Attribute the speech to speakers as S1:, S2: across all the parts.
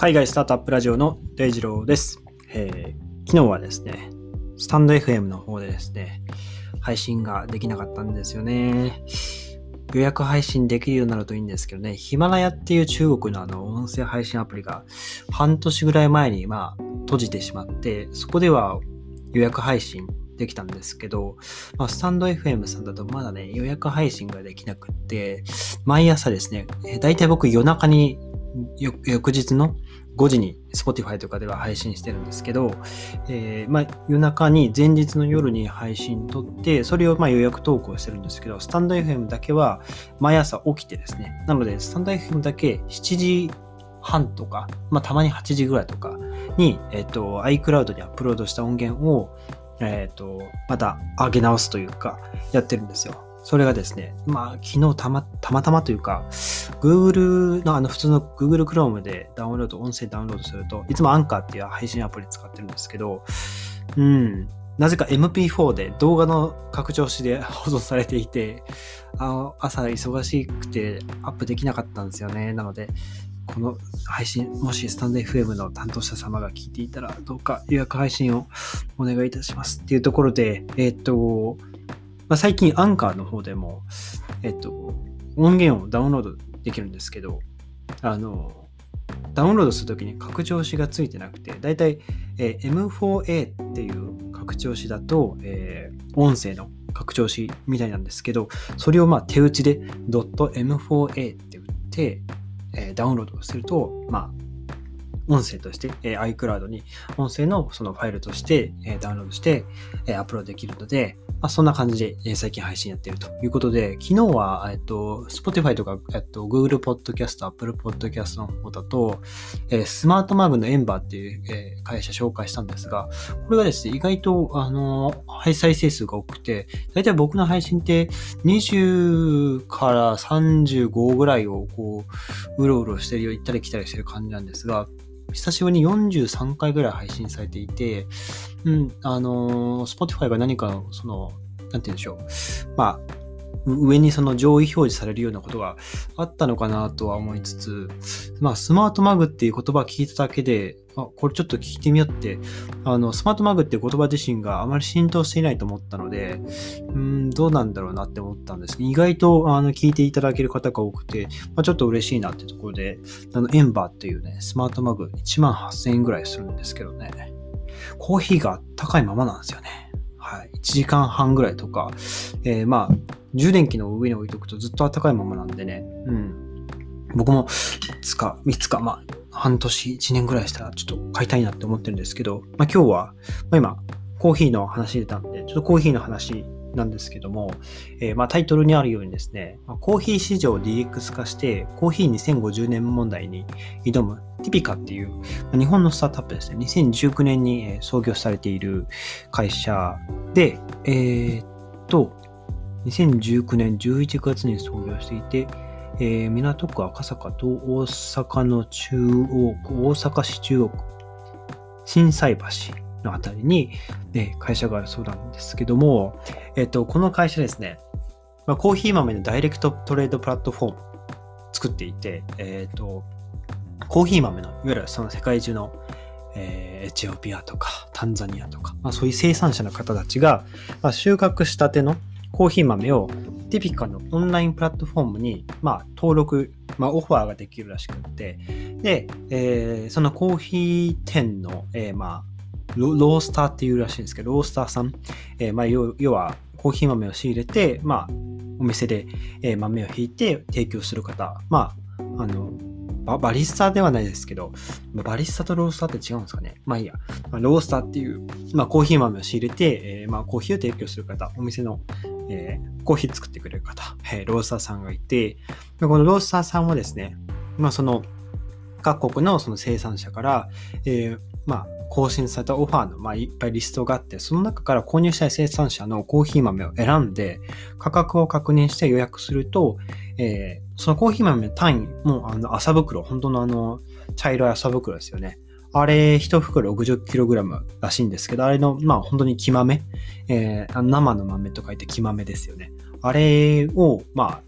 S1: 海外スタートアップラジオのデイジローです、えー昨日はですね、スタンド FM の方でですね、配信ができなかったんですよね。予約配信できるようになるといいんですけどね、ヒマラヤっていう中国のあの音声配信アプリが半年ぐらい前にまあ閉じてしまって、そこでは予約配信できたんですけど、まあ、スタンド FM さんだとまだね、予約配信ができなくって、毎朝ですね、えー大体僕夜中に翌日の5時に Spotify とかでは配信してるんですけど、えーまあ、夜中に前日の夜に配信撮って、それをま予約投稿してるんですけど、スタンド FM だけは毎朝起きてですね、なのでスタンド FM だけ7時半とか、まあ、たまに8時ぐらいとかに、えっ、と、iCloud にアップロードした音源を、えっ、と、また上げ直すというか、やってるんですよ。それがですね、まあ、昨日たまたまたまというか、Google のあの普通の Google Chrome でダウンロード、音声ダウンロードすると、いつも Anchor っていう配信アプリ使ってるんですけど、うん、なぜか MP4 で動画の拡張子で 保存されていて、あ朝忙しくてアップできなかったんですよね。なので、この配信、もしスタンド FM の担当者様が聞いていたら、どうか予約配信をお願いいたしますっていうところで、えっ、と、まあ、最近アンカーの方でも、えっ、と、音源をダウンロードできるんですけど、あの、ダウンロードするときに拡張子がついてなくて、だいたい、えー M4A っていう拡張子だと、えー音声の拡張子みたいなんですけど、それをまあ手打ちで .m4a って打って、えーダウンロードすると、まあ、音声として、えー iCloud に音声のそのファイルとして、えーダウンロードして、えーアップロードできるので、まあ、そんな感じで、えー最近配信やってるということで、昨日は、えっと、Spotify とか、えっと、Google Podcast、Apple Podcast の方だと、えースマートマグのエンバーっていう、えー会社紹介したんですが、これがですね、意外と、あのー、再生数が多くて、だいたい僕の配信って20から35ぐらいをこう、うろうろしてるよ、行ったり来たりしてる感じなんですが、久しぶりに43回ぐらい配信されていて、うん、あのー、Spotify が何かの、その、なんて言うんでしょう。まあ、上にその上位表示されるようなことがあったのかなとは思いつつ、まあ、スマートマグっていう言葉を聞いただけで、あ、これちょっと聞いてみようって、あの、スマートマグっていう言葉自身があまり浸透していないと思ったので、うん、どうなんだろうなって思ったんですけど、意外と、あの、聞いていただける方が多くて、まあ、ちょっと嬉しいなってところで、あの、エンバーっていうね、スマートマグ1万8000円ぐらいするんですけどね、コーヒーが高いままなんですよね。はい。1時間半ぐらいとか、えーまあ、充電器の上に置いとくとずっと暖かいままなんでね、うん。僕も、いつか、いつか、まあ、半年、1年ぐらいしたらちょっと買いたいなって思ってるんですけど、まあ今日は、まあ今、コーヒーの話出たんで、ちょっとコーヒーの話なんですけども、えーまあタイトルにあるようにですね、まコーヒー市場を DX 化して、コーヒー2050年問題に挑むティピカっていう、ま日本のスタートアップですね、2019年に創業されている会社で、えーっと、2019年11月に創業していて、えー港区赤坂と大阪の中央区、大阪市中央区、心斎橋のあたりに、えー会社があるそうなんですけども、えっ、と、この会社ですね、まあ、コーヒー豆のダイレクトトレードプラットフォーム作っていて、えっ、と、コーヒー豆の、いわゆるその世界中の、えーエチオピアとかタンザニアとか、まあ、そういう生産者の方たちが、まあ、収穫したてのコーヒー豆をティピカのオンラインプラットフォームに、まあ、登録、まあ、オファーができるらしくって、で、えーそのコーヒー店の、えーまあ、ロースターっていうらしいんですけど、ロースターさん、えーまあ、要要はコーヒー豆を仕入れて、まあ、お店で、えー豆をひいて提供する方、まあ、あの、ババリスタではないですけど、バリスタとロースターって違うんですかね。まあいいや。まあ、ロースターっていう、まあ、コーヒー豆を仕入れて、えーまあ、コーヒーを提供する方、お店の、えーコーヒー作ってくれる方、えーロースターさんがいて、このロースターさんはですね、まあ、その、各国のその生産者から、えーまあ、更新されたオファーの、まあ、いっぱいリストがあって、その中から購入したい生産者のコーヒー豆を選んで、価格を確認して予約すると、えーそのコーヒー豆単位も、あの、麻袋、本当のあの、茶色い麻袋ですよね。あれ、一袋 60kg らしいんですけど、あれの、まあ、本当に木豆、えー生の豆と書いて木豆ですよね。あれを、まあ、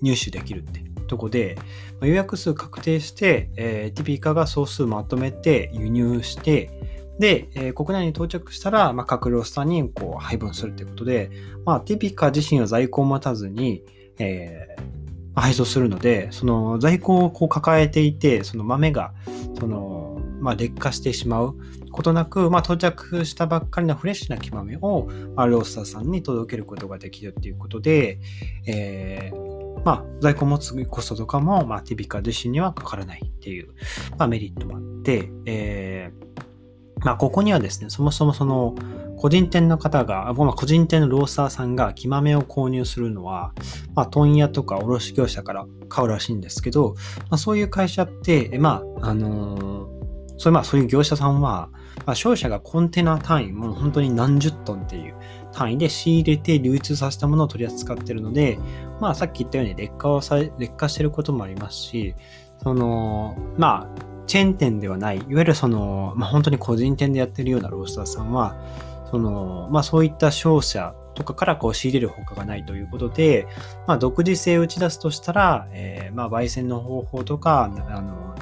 S1: 入手できるってとこで、まあ、予約数確定して、えー、ティピカが総数まとめて輸入して、で、えー、国内に到着したら、まあ、各ロスターにこう配分するということで、まあ、ティピカ自身は在庫を待たずに、えー、配送するので、その在庫をこう抱えていて、その豆が、その、まあ、劣化してしまうことなく、まあ、到着したばっかりのフレッシュな木豆を、まあ、ロースターさんに届けることができるということで、えー、まあ、在庫持つコストとかも、まあ、ティビカ自身にはかからないっていう、まあ、メリットもあって、えー、まあ、ここにはですね、そもそもその、個人店の方が、まあ、個人店のロースターさんが木豆を購入するのは、まあ、問屋とか卸業者から買うらしいんですけど、まあ、そういう会社って、まあ、あのーそれまあそういう業者さんは、まあ、商社がコンテナ単位、もう本当に何十トンっていう単位で仕入れて流通させたものを取り扱ってるので、まあさっき言ったように劣化をさ劣化してることもありますし、その、まあ、チェーン店ではない、いわゆるその、まあ本当に個人店でやってるようなロースターさんは、その、まあそういった商社とかからこう仕入れる他がないということで、まあ独自性を打ち出すとしたら、えー、まあ焙煎の方法とか、あの、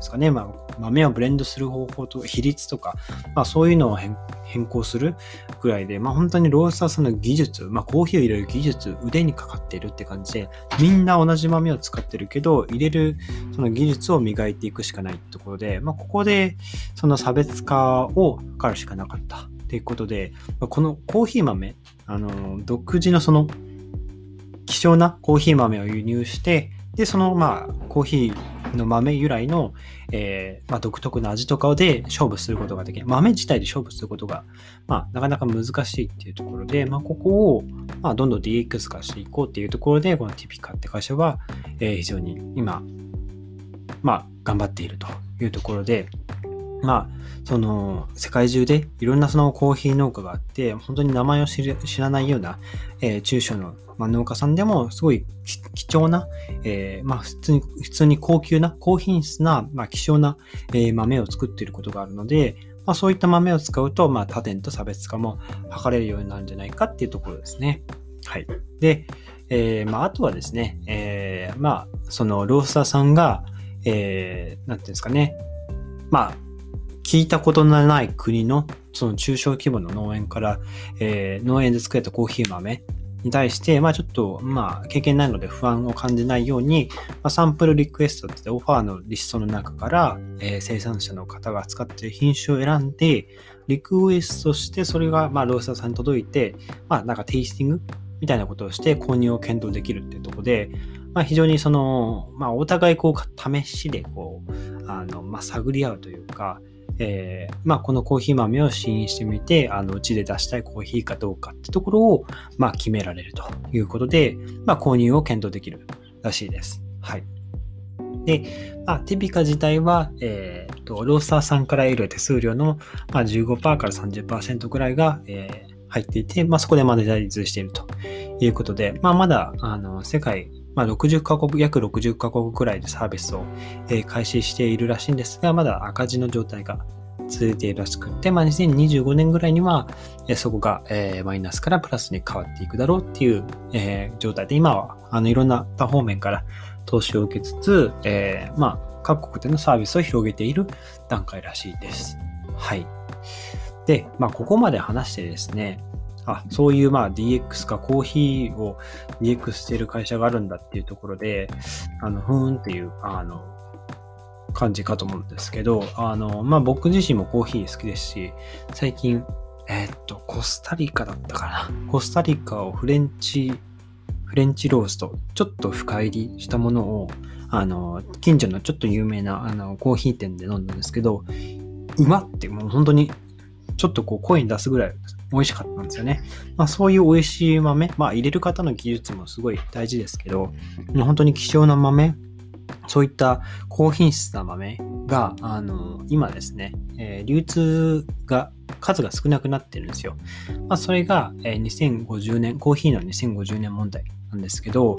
S1: ですかね、まあ、豆をブレンドする方法と比率とか、まあ、そういうのを変更するぐらいで、まあ、本当にロースターさんの技術、まあ、コーヒーを入れる技術、腕にかかっているって感じで、みんな同じ豆を使ってるけど、入れるその技術を磨いていくしかないってころで、まあ、ここでその差別化を図るしかなかった。っていうことで、このコーヒー豆、あの、独自のその希少なコーヒー豆を輸入して、で、その、まあ、コーヒーの豆由来の、えー、まあ、独特な味とかで勝負することができる。豆自体で勝負することが、まあ、なかなか難しいっていうところで、まあ、ここを、まあ、どんどん DX 化していこうっていうところで、このティピカって会社は、えー、非常に今、まあ、頑張っているというところで、まあ、その、世界中でいろんなそのコーヒー農家があって、本当に名前を知らないような、えー、中小の、まあ、農家さんでも、すごい貴重な、えー、まあ、普通に、普通に高級な、高品質な、まあ、希少な、えー、豆を作っていることがあるので、まあ、そういった豆を使うと、まあ、他店と差別化も図れるようになるんじゃないかっていうところですね。はい。で、えー、まあ、あとはですね、えー、まあ、そのロースターさんが、えー、なんていうんですかね、まあ、聞いたことのない国のその中小規模の農園から、えー、農園で作れたコーヒー豆に対して、まあちょっと、まあ経験ないので不安を感じないように、まあ、サンプルリクエストってオファーのリストの中から、えー、生産者の方が使っている品種を選んで、リクエストしてそれが、まあロースターさんに届いて、まあなんかテイスティングみたいなことをして購入を検討できるっていうところで、まあ非常にその、まあお互いこう試しでこう、あの、まあ探り合うというか、えー、まあ、このコーヒー豆を試飲してみて、あの、うちで出したいコーヒーかどうかってところを、まあ、決められるということで、まあ、購入を検討できるらしいです。はい。で、まあ、テピカ自体は、えー、と、ロースターさんから得る手数料の、まあ、15%から30%ぐらいが、えー、入っていて、まあ、そこでマネタイズしているということで、まあ、まだ、あの、世界まあ、60カ国、約60カ国くらいでサービスを、え開始しているらしいんですが、まだ赤字の状態が続いているらしくて、まあ、2025年ぐらいには、えそこが、えマイナスからプラスに変わっていくだろうっていう、え状態で、今はあのいろんな多方面から投資を受けつつ、えまあ、各国でのサービスを広げている段階らしいです。はい。で、まあ、ここまで話してですね、あ、そういうまあ DX かコーヒーを DX している会社があるんだっていうところで、あの、ふーんっていう、あの、感じかと思うんですけど、あの、まあ僕自身もコーヒー好きですし、最近、えー、っと、コスタリカだったかな。コスタリカをフレンチ、フレンチロースト、ちょっと深入りしたものを、あの、近所のちょっと有名なあのコーヒー店で飲んだんですけど、うまってもう本当にちょっとこう声に出すぐらい美味しかったんですよね。まあそういう美味しい豆、まあ入れる方の技術もすごい大事ですけど、本当に希少な豆、そういった高品質な豆が、あの、今ですね、え、流通が、数が少なくなってるんですよ。まあそれが、え、2050年、コーヒーの2050年問題なんですけど、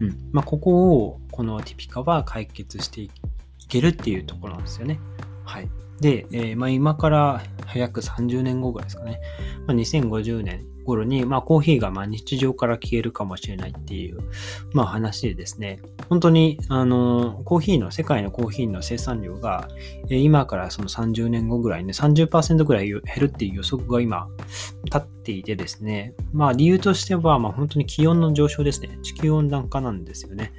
S1: うん。まあここを、このティピカは解決していけるっていうところなんですよね。はい。で、え、まあ、今から約30年後ぐらいですかね。まあ、2050年頃に、まあ、コーヒーがま日常から消えるかもしれないっていう、まあ、話でですね、本当に、あの、コーヒーの、世界のコーヒーの生産量が、え今からその30年後ぐらいね、30%ぐらい減るっていう予測が今、立っていてですね、まあ、理由としては、まあ、本当に気温の上昇ですね。地球温暖化なんですよね。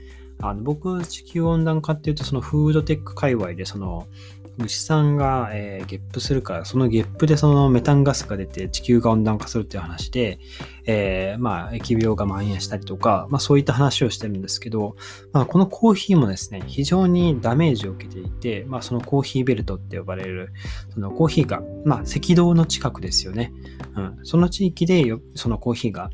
S1: あの僕、地球温暖化っていうと、そのフードテック界隈で、その、牛さんが、えー、ゲップするから、そのゲップでそのメタンガスが出て地球が温暖化するっていう話で、えー、まあ、疫病が蔓延したりとか、まあそういった話をしてるんですけど、まあこのコーヒーもですね、非常にダメージを受けていて、まあそのコーヒーベルトって呼ばれる、そのコーヒーが、まあ赤道の近くですよね。うん。その地域でそのコーヒーが、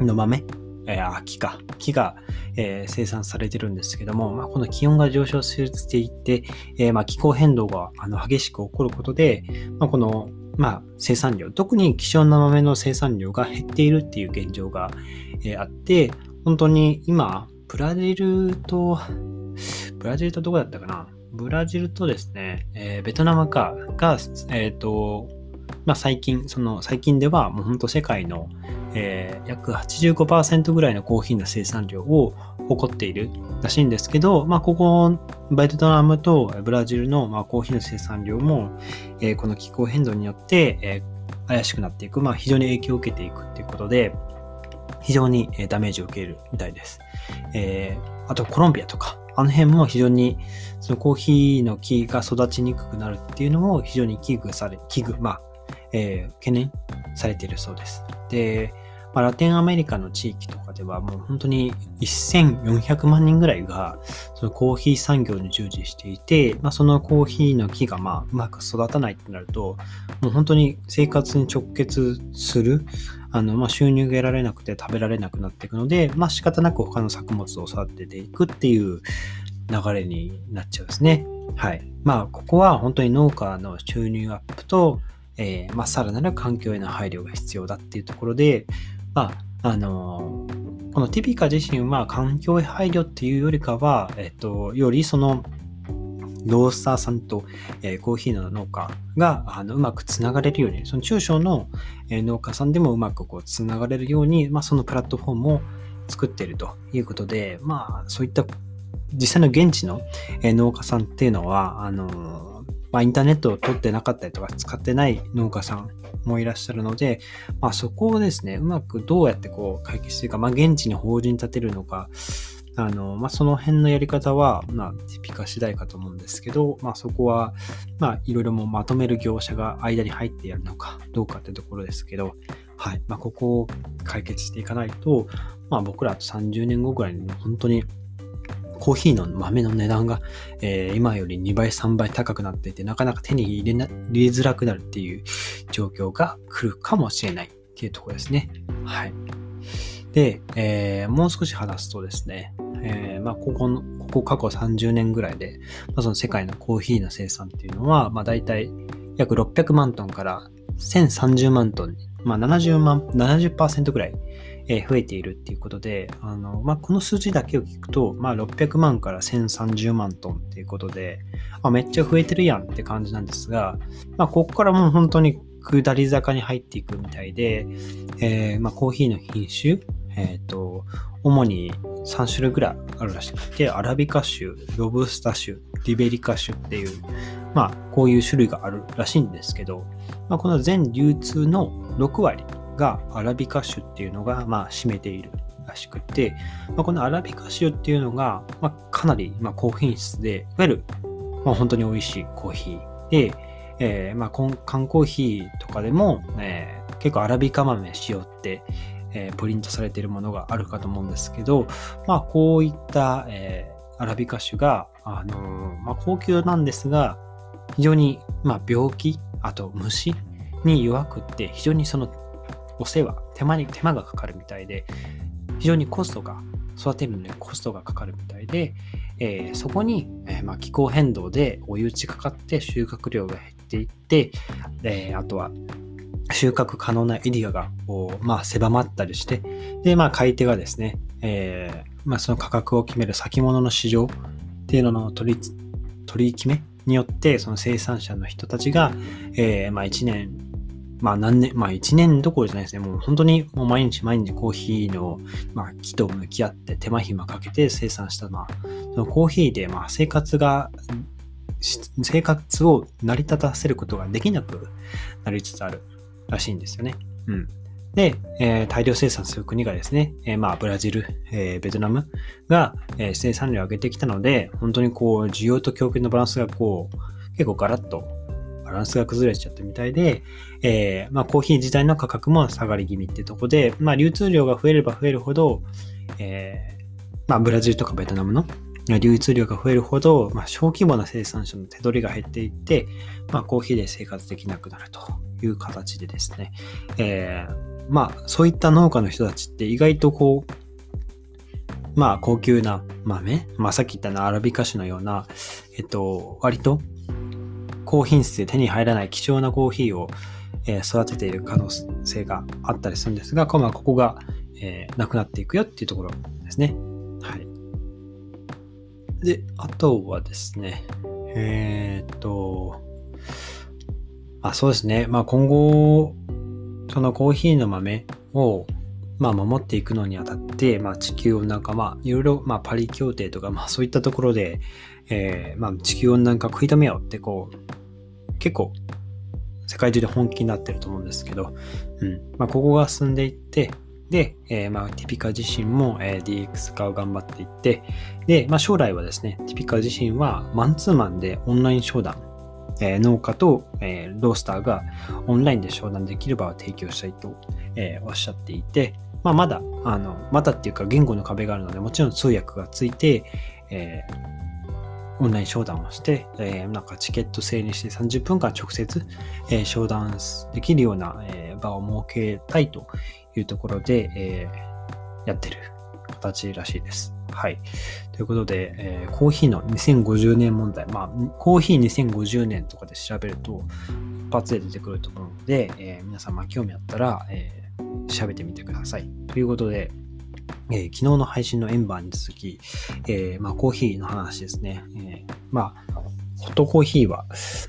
S1: の豆えー、木か、木が、えー、生産されてるんですけども、まあ、この気温が上昇していって、えー、まあ、気候変動があの激しく起こることで、まあ、この、まあ、生産量、特に希少な豆の生産量が減っているっていう現状が、えあって、本当に今、ブラジルと、ブラジルとどこだったかな？ブラジルとですね、えベトナムかが、えっ、と、まあ、最近、その最近ではもう本当世界の、えー、約85%ぐらいのコーヒーの生産量を誇っているらしいんですけど、まあ、ここ、ベトナムとブラジルの、まあ、コーヒーの生産量も、えー、この気候変動によって、えー、怪しくなっていく、まあ、非常に影響を受けていくっていうことで、非常にダメージを受けるみたいです。えー、あとコロンビアとか、あの辺も非常にそのコーヒーの木が育ちにくくなるっていうのも非常に危惧され、危惧、まあ、えー、懸念されているそうです。で、まあ、ラテンアメリカの地域とかではもう本当に1400万人ぐらいがそのコーヒー産業に従事していて、まあ、そのコーヒーの木がまあうまく育たないってなると、もう本当に生活に直結する、あのまあ収入が得られなくて食べられなくなっていくので、まあ、仕方なく他の作物を育てていくっていう流れになっちゃうんですね。はい。まあ、ここは本当に農家の収入アップと、えー、まあ、さらなる環境への配慮が必要だっていうところで、まあ、あのー、このティピカ自身は環境配慮っていうよりかは、えっと、よりその、ロースターさんと、えー、コーヒーの農家があのうまくつながれるように、その中小の、えー、農家さんでもうまくこうつながれるように、まあ、そのプラットフォームを作っているということで、まあ、そういった実際の現地のえ農家さんっていうのは、あのまあ、インターネットを取ってなかったりとか使ってない農家さんもいらっしゃるので、まあ、そこをですね、うまくどうやってこう解決していくか、まあ、現地に法人立てるのか、あの、まあ、その辺のやり方は、まあ、ティピカ次第かと思うんですけど、まあ、そこは、まあ、いろいろもまとめる業者が間に入ってやるのかどうかってところですけど、はい。まあ、ここを解決していかないと、まあ、僕らあと30年後ぐらいに本当にコーヒーの豆の値段が、えー、今より2倍、3倍高くなっていて、なかなか手に入れな入れづらくなるっていう状況が来るかもしれないっていうところですね。はい。で、えー、もう少し話すとですね、えー、まあ、ここの、ここ過去30年ぐらいで、まあ、その世界のコーヒーの生産っていうのは、まあ、大体約600万トンから1030万トン、まあ、70万、70%ぐらいえ増えているっていうことで、あの、まあ、この数字だけを聞くと、まあ、600万から1030万トンっていうことで、あ、めっちゃ増えてるやんって感じなんですが、まあ、ここからもう本当に下り坂に入っていくみたいで、えー、まあ、コーヒーの品種、えっ、ー、と、主に3種類ぐらいあるらしくて、アラビカ種、ロブスタ種、リベリカ種っていう、まあ、こういう種類があるらしいんですけど、まあ、この全流通の6割がアラビカ種っていうのが、まあ、占めているらしくて、まあ、このアラビカ種っていうのが、まあ、かなり、まあ、高品質で、いわゆる、まあ、本当に美味しいコーヒーで、えー、まあ、缶コーヒーとかでも、えー、結構アラビカ豆使用って、えー、プリントされているものがあるかと思うんですけど、まあ、こういった、えー、アラビカ種が、あのー、まあ、高級なんですが、非常に、まあ、病気、あと虫に弱くって、非常にそのお世話、手間に、手間がかかるみたいで、非常にコストが、育てるのにコストがかかるみたいで、えー、そこに、えー、まあ、気候変動で追い打ちかかって収穫量が減っていって、えー、あとは収穫可能なエリアがこう、まあ、狭まったりして、で、まあ、買い手がですね、えー、まあ、その価格を決める先物の市場っていうのの取り、取り決めによって、その生産者の人たちが、えー、まあ、1年まあ何年、まあ1年どころじゃないですね。もう本当にもう毎日毎日コーヒーの、まあ、木と向き合って手間暇かけて生産した、まあ、そのコーヒーで、まあ生活が、生活を成り立たせることができなくなりつつあるらしいんですよね。うん。で、えー、大量生産する国がですね、えー、まあ、ブラジル、えー、ベトナムが、え生産量を上げてきたので、本当にこう、需要と供給のバランスがこう、結構ガラッとバランスが崩れちゃったみたいで、えまあ、コーヒー自体の価格も下がり気味ってとこで、まあ、流通量が増えれば増えるほど、えまあ、ブラジルとかベトナムの流通量が増えるほど、まあ、小規模な生産者の手取りが減っていって、まあ、コーヒーで生活できなくなるという形でですね、えーまあ、そういった農家の人たちって意外とこう、まあ、高級な豆、まあ、さっき言ったのアラビカ種のような、えっと、割と高品質で手に入らない貴重なコーヒーを、えー、育てている可能性があったりするんですが、まあ、ここが、えー、なくなっていくよっていうところですね。はい。で、あとはですね、えー、っと、あ、そうですね。まあ今後、そのコーヒーの豆を、まあ、守っていくのにあたって、まあ、地球温暖化、まあ、いろいろ、まあ、パリ協定とか、まあ、そういったところで、えー、まあ、地球温暖化食い止めようって、こう、結構、世界中で本気になってると思うんですけど、うん。まあ、ここが進んでいって、で、えー、まあ、ティピカ自身も、え、DX 化を頑張っていって、で、まあ、将来はですね、ティピカ自身はマンツーマンでオンライン商談え農家と、えロースターがオンラインで商談できる場を提供したいと、えおっしゃっていて、まあ、まだ、あの、まだっていうか言語の壁があるので、もちろん通訳がついて、えー、オンライン商談をして、えー、なんかチケット制にして30分間直接、えー、商談できるような、え場を設けたいというところで、えやってる形らしいです。はい。ということで、えー、コーヒーの2050年問題、まあ、コーヒー2050年とかで調べると、一発で出てくると思うので、えー、皆様興味あったら、えー、調べてみてください。ということで、えー、昨日の配信のエンバーに続き、えーまあ、コーヒーの話ですね。えー、まあ、ホットコーヒーは、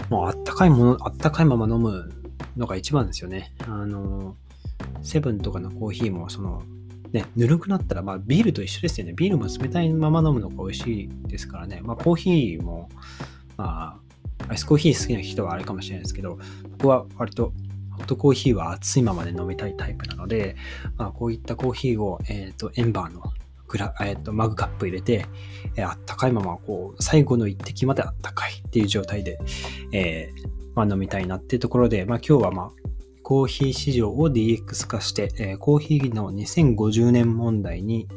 S1: もうあったかいもの、あったかいまま飲むのが一番ですよね。あの、セブンとかのコーヒーも、その、ね、ぬるくなったら、まあ、ビールと一緒ですよね。ビールも冷たいまま飲むのが美味しいですからね。まあ、コーヒーも、まあ、アイスコーヒー好きな人はあれかもしれないですけど、僕は割とホットコーヒーは熱いままで飲みたいタイプなので、まあ、こういったコーヒーを、え、ー、と、エンバーのグラ、えー、とマグカップ入れて、えー、あったかいまま、こう、最後の一滴まであったかいっていう状態で、えー、まあ、飲みたいなっていうところで、まあ、今日はまあ、コーヒー市場を DX 化して、えー、コーヒーの2050年問題に、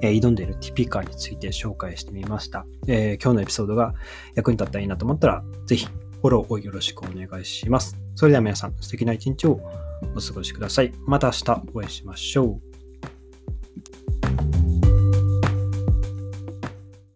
S1: えー、挑んでいるティピカについて紹介してみました、えー、今日のエピソードが役に立ったらいいなと思ったら、ぜひフォローをよろしくお願いします。それでは皆さん、素敵な一日をお過ごしください。また明日お会いしましょう。